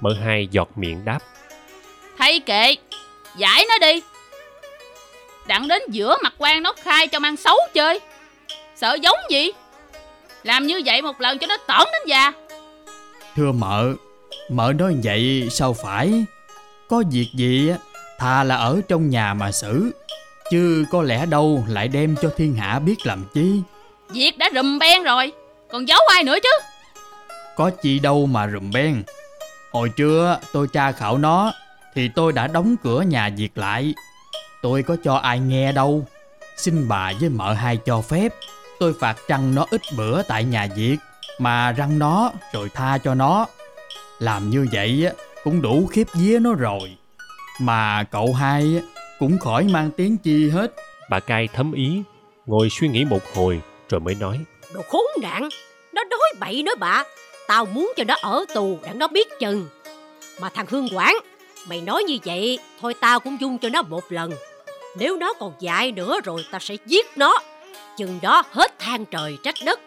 Mợ hai giọt miệng đáp. Thay kệ Giải nó đi. Đặng đến giữa mặt quan nó khai cho mang xấu chơi. Sợ giống gì? Làm như vậy một lần cho nó tởn đến già. Thưa mợ Mợ nói vậy sao phải? Có việc gì á Thà là ở trong nhà mà xử. Chứ có lẽ đâu lại đem cho thiên hạ biết làm chi Việc đã rùm beng rồi Còn giấu ai nữa chứ? Có chi đâu mà rùm beng. Hồi trưa tôi tra khảo nó Thì tôi đã đóng cửa nhà việc lại. Tôi có cho ai nghe đâu. Xin bà với mợ hai cho phép. Tôi phạt trăng nó ít bữa tại nhà việc Mà răng nó rồi tha cho nó. Làm như vậy á, cũng đủ khiếp vía nó rồi. Mà cậu hai cũng khỏi mang tiếng chi hết. Bà cai thấm ý, ngồi suy nghĩ một hồi rồi mới nói. Đồ khốn nạn Nó nói bậy nói bạ Tao muốn cho nó ở tù để nó biết chừng. Mà thằng Hương Quảng Mày nói như vậy Thôi tao cũng dung cho nó một lần. Nếu nó còn dại nữa rồi tao sẽ giết nó. Chừng đó hết than trời trách đất.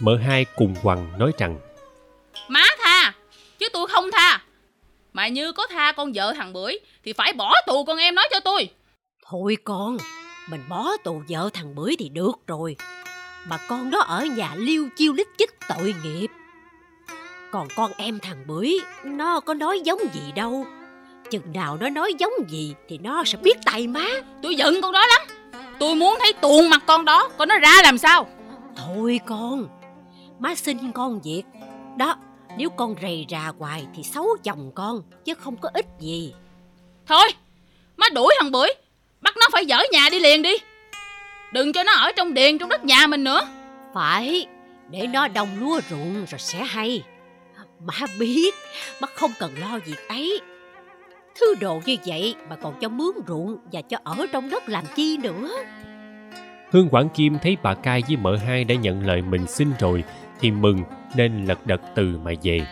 Mợ hai cùng quằn nói rằng Má tha Chứ tôi không tha. Mà như có tha con vợ thằng Bưởi Thì phải bỏ tù con em nói cho tôi. Thôi con Mình bỏ tù vợ thằng Bưởi thì được rồi Mà con nó ở nhà liêu chiêu lít chích tội nghiệp. Còn con em thằng Bưởi Nó có nói giống gì đâu. Chừng nào nó nói giống gì Thì nó sẽ biết tay má. Tôi giận con đó lắm. Tôi muốn thấy tuồn mặt con đó Con nó ra làm sao. Thôi con Má xin con việc. Đó nếu con rầy rà hoài Thì xấu chồng con Chứ không có ích gì. Thôi Má đuổi thằng Bưởi Bắt nó phải dỡ nhà đi liền đi Đừng cho nó ở trong điền trong đất nhà mình nữa. Phải Để nó đồng lúa ruộng rồi sẽ hay. Má biết Má không cần lo việc ấy. Thứ đồ như vậy mà còn cho mướn ruộng Và cho ở trong đất làm chi nữa? Hương Quảng Kim thấy bà cai với mợ hai đã nhận lời mình xin rồi thì mừng nên lật đật từ mà về.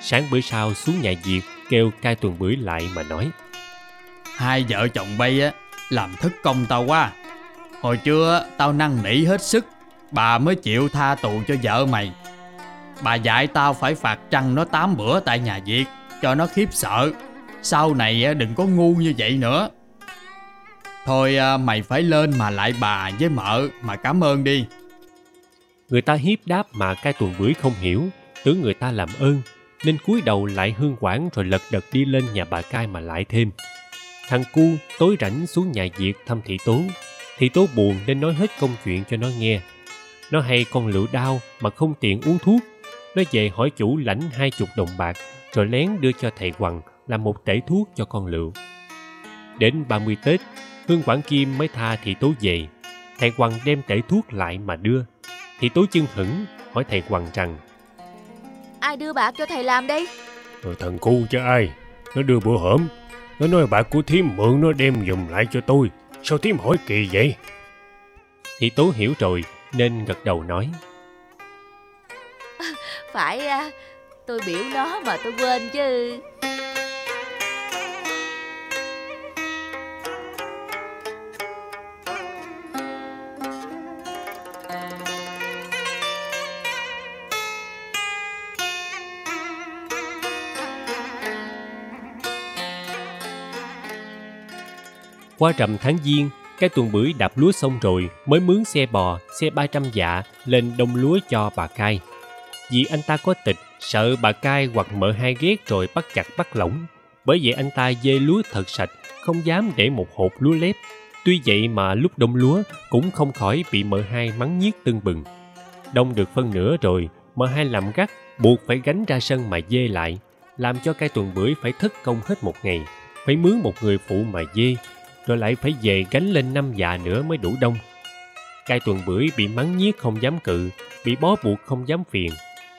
Sáng bữa sau xuống nhà Diệt kêu cai tuần bưởi lại mà nói. Hai vợ chồng bay á Làm thất công tao quá Hồi trưa tao năn nỉ hết sức, Bà mới chịu tha tù cho vợ mày. Bà dạy tao phải phạt trăng nó tám bữa tại nhà Việt, Cho nó khiếp sợ. Sau này đừng có ngu như vậy nữa. Thôi à, mày phải lên mà lại bà với mợ Mà cảm ơn đi. Người ta hiếp đáp mà cai tuần bưởi không hiểu. Tưởng người ta làm ơn, Nên cúi đầu lại hương quảng rồi lật đật đi lên nhà bà cai mà lại thêm. Thằng cu tối rảnh xuống nhà Diệt thăm thị tố. Thị tố buồn nên nói hết công chuyện cho nó nghe. Nó hay con lựu đau mà không tiện uống thuốc. Nó về hỏi chủ lãnh hai chục đồng bạc Rồi lén đưa cho thầy Hoàng làm một tể thuốc cho con lựu. Đến 30 Tết Hương Quảng Kim mới tha thị tố về. Thầy Hoàng đem tể thuốc lại mà đưa. Thị tố chân hững hỏi thầy Hoàng rằng Ai đưa bạc cho thầy làm đây? "Ờ, Thằng cu cho ai. Nó đưa bữa hổm Nó nói bạc của thím mượn nó đem dùm lại cho tôi Sao thím hỏi kỳ vậy? Thị tố hiểu rồi Nên gật đầu nói. Phải à, tôi biểu nó mà tôi quên chứ Qua rằm tháng giêng Cái tuần bưởi đạp lúa xong rồi Mới mướn xe bò, xe 300 dạ Lên đông lúa cho bà cai. Vì anh ta có tịch Sợ bà cai hoặc mợ hai ghét rồi bắt chặt bắt lỏng. Bởi vậy anh ta dê lúa thật sạch Không dám để một hộp lúa lép. Tuy vậy mà lúc đông lúa Cũng không khỏi bị mợ hai mắng nhiếc tưng bừng. Đông được phân nửa rồi Mợ hai làm gắt Buộc phải gánh ra sân mà dê lại Làm cho cai tuần bưởi phải thất công hết một ngày Phải mướn một người phụ mà dê rồi lại phải về gánh lên năm dạ nữa mới đủ đông. Cai tuần bưởi bị mắng nhiếc không dám cự, bị bó buộc không dám phiền.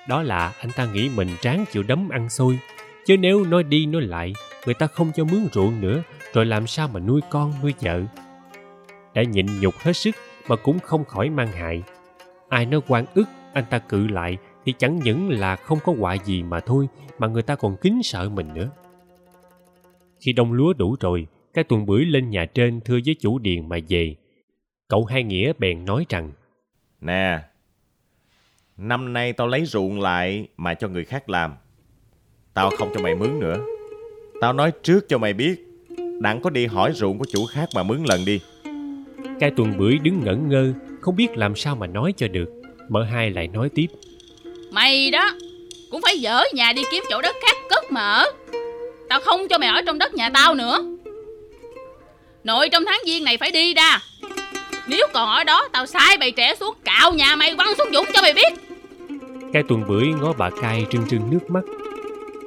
Đó là anh ta nghĩ mình tráng chịu đấm ăn xôi. Chứ nếu nói đi nói lại, người ta không cho mướn ruộng nữa, rồi làm sao mà nuôi con nuôi vợ. Đã nhịn nhục hết sức mà cũng không khỏi mang hại. Ai nói quan ức, anh ta cự lại thì chẳng những là không có họa gì mà thôi, mà người ta còn kính sợ mình nữa. Khi đông lúa đủ rồi, cái tuần bưởi lên nhà trên thưa với chủ điền mà về. Cậu hai nghĩa bèn nói rằng Nè, năm nay tao lấy ruộng lại mà cho người khác làm. Tao không cho mày mướn nữa. Tao nói trước cho mày biết Đặng có đi hỏi ruộng của chủ khác mà mướn lần đi Cai tuần bưởi đứng ngẩn ngơ Không biết làm sao mà nói cho được Mợ hai lại nói tiếp Mày đó Cũng phải dỡ nhà đi kiếm chỗ đất khác cất mà ở Tao không cho mày ở trong đất nhà tao nữa Nội trong tháng giêng này phải đi ra. Nếu còn ở đó, Tao sai bầy trẻ xuống cạo nhà mày, quăng xuống dũng cho mày biết. Cái tuần bưởi ngó bà cai trưng trưng nước mắt.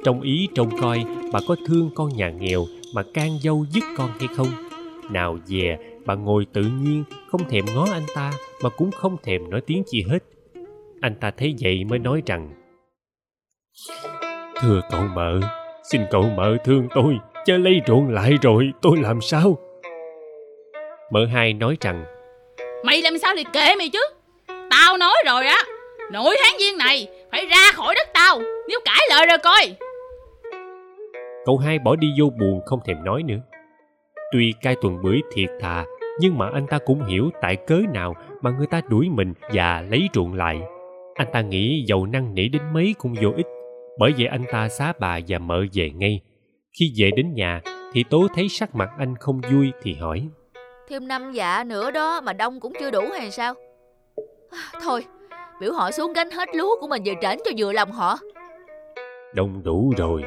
Trong ý, trông coi, bà có thương con nhà nghèo Mà can dâu dứt con hay không? Nào dè, bà ngồi tự nhiên, Không thèm ngó anh ta Mà cũng không thèm nói tiếng chi hết. Anh ta thấy vậy mới nói rằng, Thưa cậu mợ, Xin cậu mợ thương tôi Cha lấy ruộng lại rồi, tôi làm sao? Mợ hai nói rằng Mày làm sao thì kệ mày chứ? Tao nói rồi á Nội tháng giêng này Phải ra khỏi đất tao Nếu cãi lời rồi coi. Cậu hai bỏ đi vô buồn không thèm nói nữa. Tuy cai tuần bưởi thiệt thà Nhưng mà anh ta cũng hiểu tại cớ nào Mà người ta đuổi mình và lấy ruộng lại. Anh ta nghĩ giàu năng nỉ đến mấy cũng vô ích Bởi vậy anh ta xá bà và mợ về ngay. Khi về đến nhà Thì Tố thấy sắc mặt anh không vui thì hỏi Thêm năm dạ nữa đó mà đông cũng chưa đủ hay sao? Thôi Biểu họ xuống gánh hết lúa của mình về trển cho vừa lòng họ. Đông đủ rồi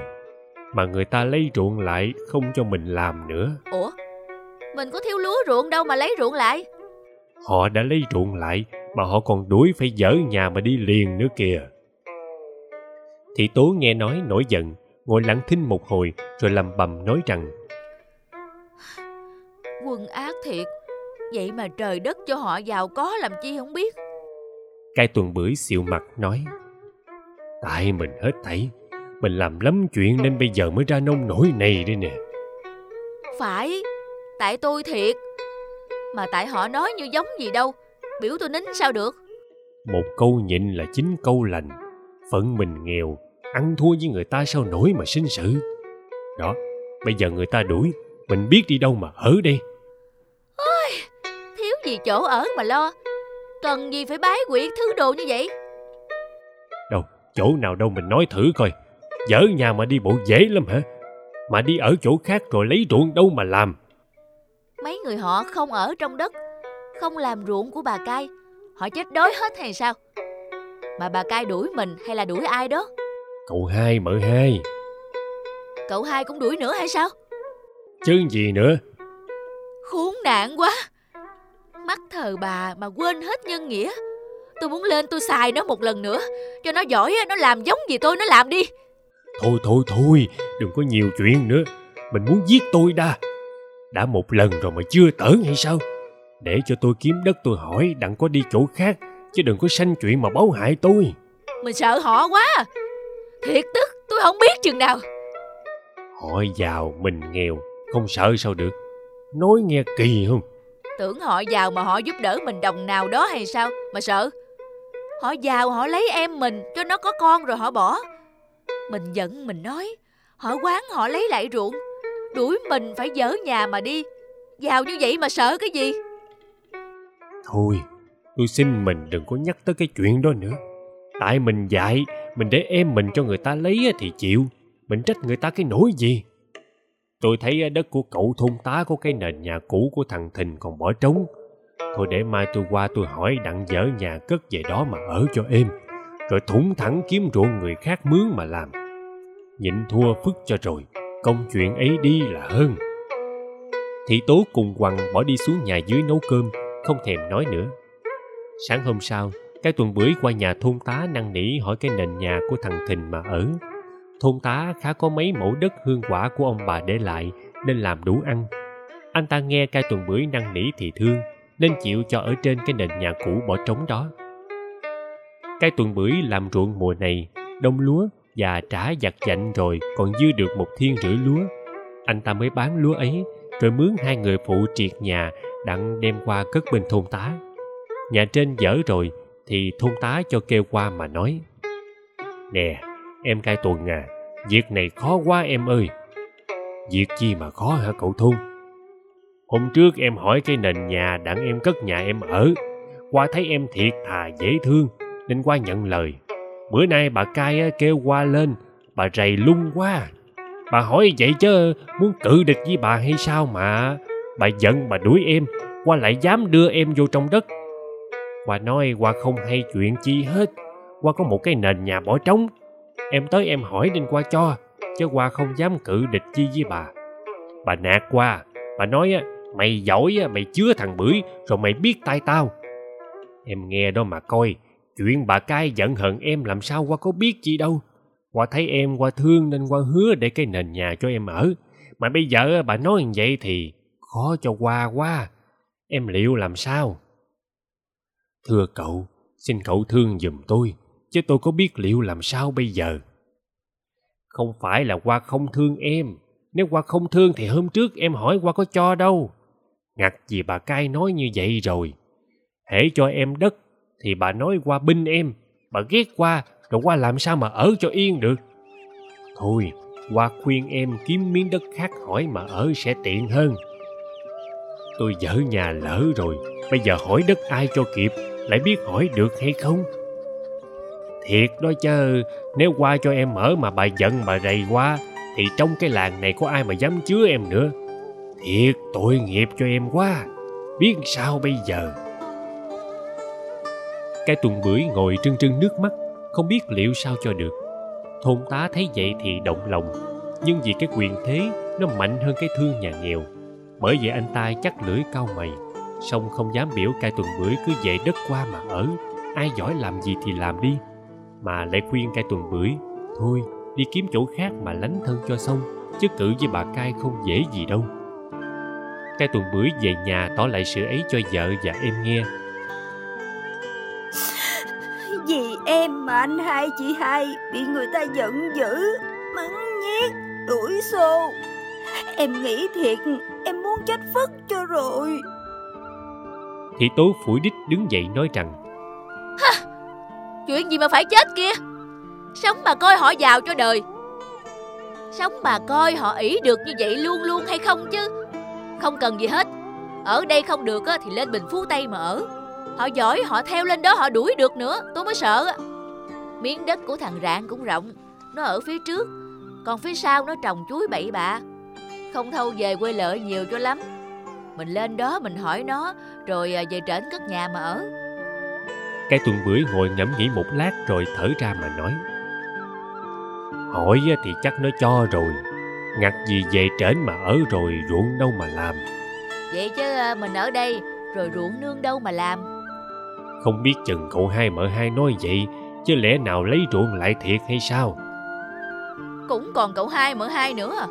Mà người ta lấy ruộng lại không cho mình làm nữa. Ủa Mình có thiếu lúa ruộng đâu mà lấy ruộng lại. Họ đã lấy ruộng lại Mà họ còn đuổi phải dỡ nhà mà đi liền nữa kìa. Thị tố nghe nói nổi giận Ngồi lặng thinh một hồi Rồi lầm bầm nói rằng Quân ác thiệt. Vậy mà trời đất cho họ giàu có làm chi không biết. Cai tuần bưởi xịu mặt nói Tại mình hết thảy Mình làm lắm chuyện nên bây giờ mới ra nông nổi này đây nè. Phải Tại tôi thiệt. Mà tại họ nói như giống gì đâu Biểu tôi nín sao được. Một câu nhịn là chính câu lành. Phận mình nghèo Ăn thua với người ta sao nổi mà sinh sự? Đó Bây giờ người ta đuổi Mình biết đi đâu mà ở đây Gì chỗ ở mà lo? Cần gì phải bái quyệt thứ đồ như vậy? Đâu Chỗ nào đâu mình nói thử coi. Dở nhà mà đi bộ dễ lắm hả? Mà đi ở chỗ khác rồi lấy ruộng đâu mà làm? Mấy người họ không ở trong đất Không làm ruộng của bà cai Họ chết đói hết hay sao? Mà bà cai đuổi mình hay là đuổi ai đó? Cậu hai mợ hai. Cậu hai cũng đuổi nữa hay sao? Chứ gì nữa? Khốn nạn quá Mắt thờ bà mà quên hết nhân nghĩa. Tôi muốn lên tôi xài nó một lần nữa Cho nó giỏi nó làm giống gì tôi nó làm đi. Thôi thôi thôi Đừng có nhiều chuyện nữa. Mình muốn giết tôi đa. Đã một lần rồi mà chưa tởn hay sao? Để cho tôi kiếm đất tôi hỏi Đặng có đi chỗ khác Chứ đừng có sanh chuyện mà báo hại tôi. Mình sợ họ quá. Thiệt tức tôi không biết chừng nào. Họ giàu mình nghèo Không sợ sao được. Nói nghe kỳ không Tưởng họ giàu mà họ giúp đỡ mình đồng nào đó hay sao? Mà sợ, Họ giàu họ lấy em mình cho nó có con rồi họ bỏ. Mình giận, mình nói, Họ quán họ lấy lại ruộng, Đuổi mình phải dỡ nhà mà đi. Giàu như vậy mà sợ cái gì? Thôi, Tôi xin mình đừng có nhắc tới cái chuyện đó nữa. Tại mình dạy, Mình để em mình cho người ta lấy thì chịu. Mình trách người ta cái nỗi gì? Tôi thấy đất của cậu thôn tá có cái nền nhà cũ của thằng Thình còn bỏ trống. Thôi để mai tôi qua tôi hỏi đặng dở nhà cất về đó mà ở cho êm. Rồi thủng thẳng kiếm ruộng người khác mướn mà làm. Nhịn thua phức cho rồi, công chuyện ấy đi là hơn. Thị tố cùng quằng bỏ đi xuống nhà dưới nấu cơm, không thèm nói nữa. Sáng hôm sau, cái tuần bưởi qua nhà thôn tá năn nỉ hỏi cái nền nhà của thằng Thình mà ở thôn tá khá có mấy mẫu đất hương quả của ông bà để lại, nên làm đủ ăn. Anh ta nghe cai tuần bưởi năn nỉ thì thương, nên chịu cho ở trên cái nền nhà cũ bỏ trống đó. Cai tuần bưởi làm ruộng mùa này, đông lúa và trả giặt dạnh rồi còn dư được một thiên rưỡi lúa. Anh ta mới bán lúa ấy, rồi mướn hai người phụ triệt nhà, đặng đem qua cất bên thôn tá. Nhà trên dở rồi, thì thôn tá cho kêu qua mà nói, nè Em cai tuần à, việc này khó quá em ơi. Việc chi mà khó hả cậu Thun? Hôm trước em hỏi cái nền nhà đặng em cất nhà em ở. Qua thấy em thiệt thà dễ thương, nên qua nhận lời. Bữa nay bà cai kêu qua lên, bà rầy lung quá. À. Bà hỏi vậy chứ muốn cự địch với bà hay sao mà Bà giận bà đuổi em Qua lại dám đưa em vô trong đất Qua nói qua không hay chuyện chi hết Qua có một cái nền nhà bỏ trống Em tới em hỏi nên qua cho, Chứ qua không dám cự địch chi với bà. Bà nạt qua Bà nói á, Mày giỏi á, mày chứa thằng bưởi, Rồi mày biết tay tao. Em nghe đó mà coi, Chuyện bà cai giận hận em làm sao qua có biết chi đâu. Qua thấy em qua thương nên qua hứa để cái nền nhà cho em ở. Mà bây giờ bà nói như vậy thì khó cho qua quá. Em liệu làm sao? Thưa cậu, xin cậu thương giùm tôi chứ tôi có biết liệu làm sao bây giờ? Không phải là qua không thương em. Nếu qua không thương thì hôm trước em hỏi qua có cho đâu. Ngặt gì bà cai nói như vậy rồi. Hễ cho em đất thì bà nói qua binh em. Bà ghét qua rồi qua làm sao mà ở cho yên được? Thôi qua khuyên em kiếm miếng đất khác hỏi mà ở sẽ tiện hơn. Tôi dở nhà lỡ rồi. Bây giờ hỏi đất ai cho kịp? Lại biết hỏi được hay không? Thiệt đó chứ nếu qua cho em ở mà bà giận bà rầy quá, thì trong cái làng này có ai mà dám chứa em nữa? Thiệt, tội nghiệp cho em quá. Biết sao bây giờ? Cái tuần bưởi ngồi trưng trưng nước mắt, không biết liệu sao cho được. Thôn tá thấy vậy thì động lòng. Nhưng vì cái quyền thế, nó mạnh hơn cái thương nhà nghèo. Bởi vậy anh ta chắc lưỡi cao mày. Song không dám biểu cai tuần bưởi cứ về đất qua mà ở. Ai giỏi làm gì thì làm đi mà lại khuyên cai tuần bưởi thôi đi kiếm chỗ khác mà lánh thân cho xong chứ cự với bà cai không dễ gì đâu cai tuần bưởi về nhà tỏ lại sự ấy cho vợ và em nghe Vì em mà anh hai chị hai bị người ta giận dữ, mắng nhiếc, đuổi xô. Em nghĩ thiệt, em muốn chết phất cho rồi. thì tố phủi đích đứng dậy nói rằng Chuyện gì mà phải chết kia? Sống mà coi họ giàu cho đời. Sống mà coi họ ỷ được như vậy luôn luôn hay không chứ? Không cần gì hết. Ở đây không được thì lên Bình Phú Tây mà ở. Họ giỏi, họ theo lên đó họ đuổi được nữa, Tôi mới sợ. Miếng đất của thằng Rạng cũng rộng, Nó ở phía trước. Còn phía sau nó trồng chuối bậy bạ. Không thâu về quê lợi nhiều cho lắm. Mình lên đó mình hỏi nó, Rồi à, về trển cất nhà mà ở cái tuần bưởi ngồi ngẫm nghĩ một lát rồi thở ra mà nói. Hỏi thì chắc nó cho rồi. Ngặt gì về trển mà ở rồi ruộng đâu mà làm. Vậy chứ à, mình ở đây Rồi ruộng nương đâu mà làm? Không biết chừng cậu hai mợ hai nói vậy chứ lẽ nào lấy ruộng lại thiệt hay sao? Cũng còn cậu hai mở hai nữa. À.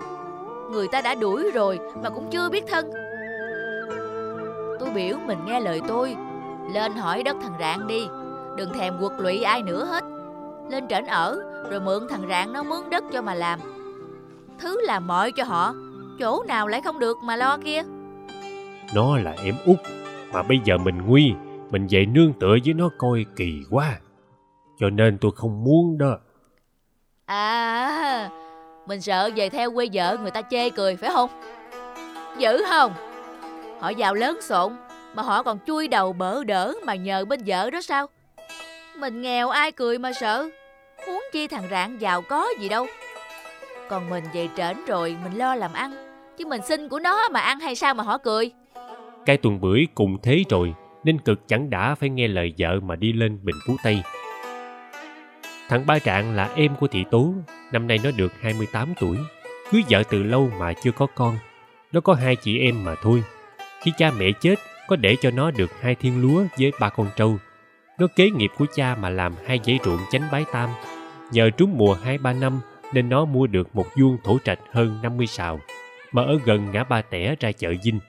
Người ta đã đuổi rồi Mà cũng chưa biết thân. Tôi biểu mình nghe lời tôi Lên hỏi đất thằng Rạng đi. Đừng thèm quật lụy ai nữa hết. Lên trển ở Rồi mượn thằng Rạng nó mướn đất cho mà làm. Thứ làm mọi cho họ Chỗ nào lại không được mà lo kia? Nó là em út mà bây giờ mình nguy mình về nương tựa với nó coi kỳ quá. Cho nên tôi không muốn đó. À Mình sợ về theo quê vợ người ta chê cười phải không? Dữ không? Họ giàu lớn xộn mà họ còn chui đầu bỡ đỡ Mà nhờ bên vợ đó sao? Mình nghèo ai cười mà sợ? Huống chi thằng Rạng giàu có gì đâu. Còn mình về trển rồi, Mình lo làm ăn. Chứ mình xin của nó mà ăn hay sao mà họ cười? Cái tuần bưởi cùng thế rồi, nên cực chẳng đã phải nghe lời vợ mà đi lên bình phú tây. Thằng ba trạng là em của thị tố, năm nay nó được 28 tuổi. Cưới vợ từ lâu mà chưa có con. Nó có hai chị em mà thôi. Khi cha mẹ chết có để cho nó được hai thiên lúa với ba con trâu. Nó kế nghiệp của cha mà làm hai dãy ruộng chánh bái tam. Nhờ trúng mùa hai ba năm nên nó mua được một vuông thổ trạch hơn 50 sào, mà ở gần ngã ba tẻ ra chợ dinh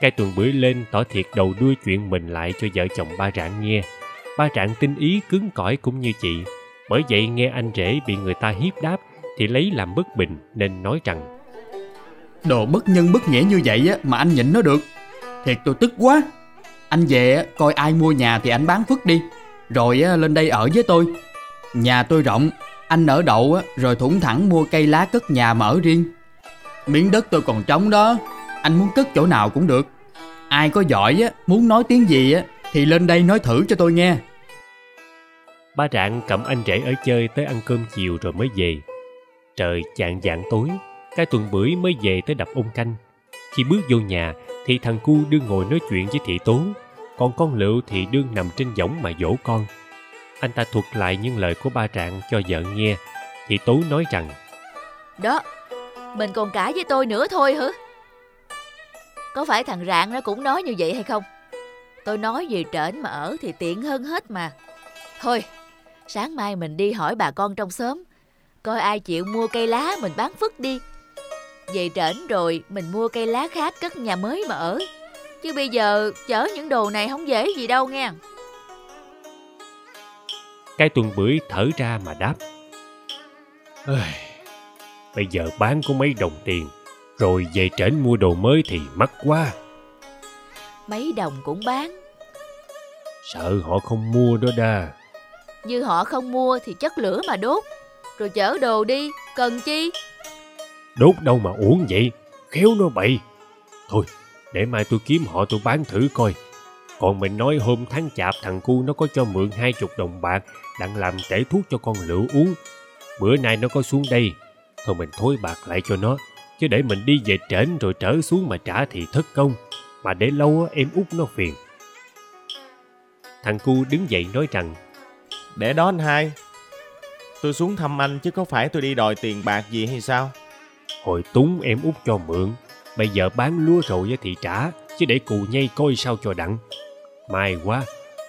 Cai tuần bưởi lên tỏ thiệt đầu đuôi chuyện mình lại cho vợ chồng ba rạng nghe. Ba rạng tinh ý cứng cỏi cũng như chị. Bởi vậy nghe anh rể bị người ta hiếp đáp thì lấy làm bất bình nên nói rằng, Đồ bất nhân bất nghĩa như vậy á mà anh nhịn nó được. Thiệt tôi tức quá. Anh về coi ai mua nhà thì anh bán phức đi. Rồi lên đây ở với tôi. Nhà tôi rộng Anh ở đậu rồi thủng thẳng mua cây lá cất nhà mà ở riêng. Miếng đất tôi còn trống đó Anh muốn cất chỗ nào cũng được. Ai có giỏi muốn nói tiếng gì Thì lên đây nói thử cho tôi nghe. Ba trạng cầm anh rể ở chơi tới ăn cơm chiều rồi mới về. Trời chạng dạng tối, cái tuần bưởi mới về tới đập ung canh. Khi bước vô nhà thì thằng cu đương ngồi nói chuyện với thị tố, còn con lựu thì đương nằm trên võng mà dỗ con. Anh ta thuật lại những lời của ba trạng cho vợ nghe, thị tố nói rằng Đó, mình còn cãi với tôi nữa thôi hả? Có phải thằng Rạng nó cũng nói như vậy hay không? Tôi nói về trển mà ở thì tiện hơn hết mà. Thôi, sáng mai mình đi hỏi bà con trong xóm. Coi ai chịu mua cây lá mình bán phức đi. Về trển rồi mình mua cây lá khác cất nhà mới mà ở. Chứ bây giờ chở những đồ này không dễ gì đâu nghe. cái tuần bưởi thở ra mà đáp. "Ơi, Bây giờ bán có mấy đồng tiền, rồi về trển mua đồ mới thì mắc quá. Mấy đồng cũng bán. Sợ họ không mua đó đa. Như họ không mua thì chất lửa mà đốt. Rồi chở đồ đi, cần chi? Đốt đâu mà uổng vậy, khéo nó bậy. Thôi, để mai tôi kiếm họ tôi bán thử coi. Còn mình nói hôm tháng chạp thằng cu nó có cho mượn hai chục đồng bạc đặng làm tể thuốc cho con lựu uống. Bữa nay nó có xuống đây, thôi mình thối bạc lại cho nó. Chứ để mình đi về trển rồi trở xuống mà trả thì thất công. Mà để lâu á, em út nó phiền. Thằng cu đứng dậy nói rằng Để đó anh hai. Tôi xuống thăm anh chứ có phải tôi đi đòi tiền bạc gì hay sao? Hồi túng em út cho mượn. Bây giờ bán lúa rồi á thì trả, chứ để cù nhây coi sao cho đặng. May quá,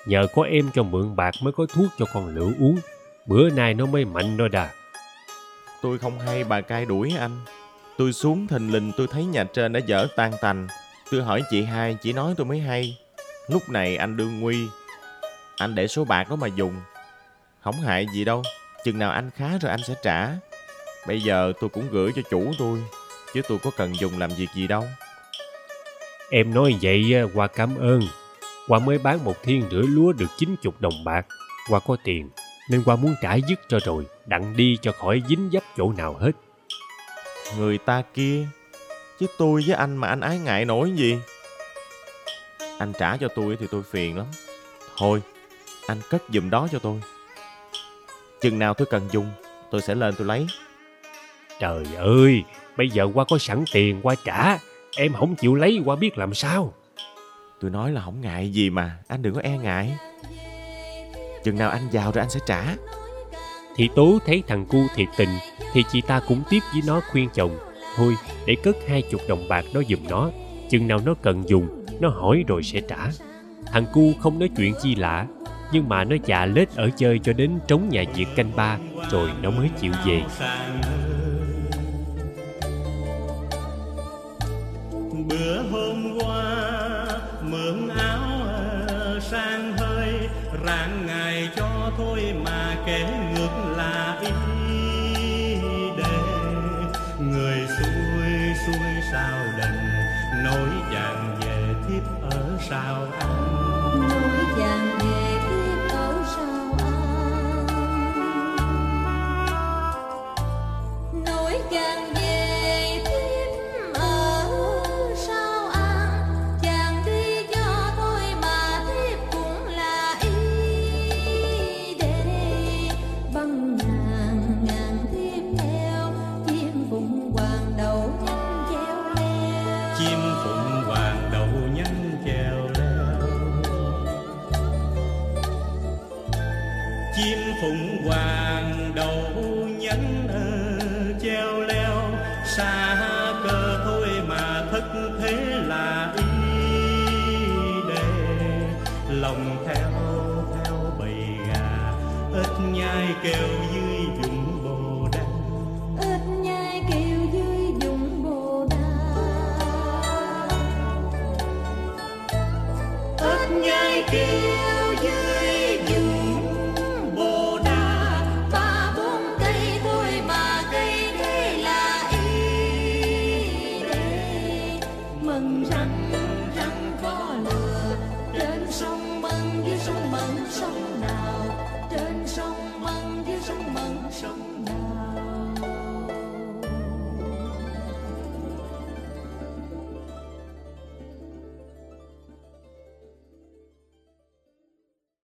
nhờ có em cho mượn bạc mới có thuốc cho con lửa uống. Bữa nay nó mới mạnh đó đà. Tôi không hay bà cai đuổi anh. Tôi xuống thình lình tôi thấy nhà trên đã dở tan tành. Tôi hỏi chị hai, chị nói tôi mới hay. Lúc này anh đương nguy. Anh để số bạc đó mà dùng. Không hại gì đâu. Chừng nào anh khá rồi anh sẽ trả. Bây giờ tôi cũng gửi cho chủ tôi. Chứ tôi có cần dùng làm việc gì đâu. Em nói vậy á, Hoa cảm ơn. Hoa mới bán một thiên rưỡi lúa được 90 đồng bạc. Hoa có tiền, nên Hoa muốn trả dứt cho rồi, đặng đi cho khỏi dính dấp chỗ nào hết. Người ta kia. Chứ tôi với anh mà anh ái ngại nổi gì. Anh trả cho tôi thì tôi phiền lắm. Thôi, anh cất giùm đó cho tôi. Chừng nào tôi cần dùng, tôi sẽ lên tôi lấy. Trời ơi, bây giờ Hoa có sẵn tiền Hoa trả. Em không chịu lấy Hoa biết làm sao. Tôi nói là không ngại gì mà, anh đừng có e ngại. Chừng nào anh giàu rồi anh sẽ trả. Thị Tố thấy thằng cu thiệt tình thì chị ta cũng tiếp với nó khuyên chồng thôi để cất hai chục đồng bạc đó giùm nó chừng nào nó cần dùng nó hỏi rồi sẽ trả thằng cu không nói chuyện chi lạ nhưng mà nó chà lết ở chơi cho đến trống nhà diệt canh ba rồi nó mới chịu về bữa hôm qua, mượn áo ờ, sang hơi. Rạng ngày cho thôi mà kể ngược là ý đề. Người xuôi xuôi sao đành nỗi vàng về thiếp ở sao anh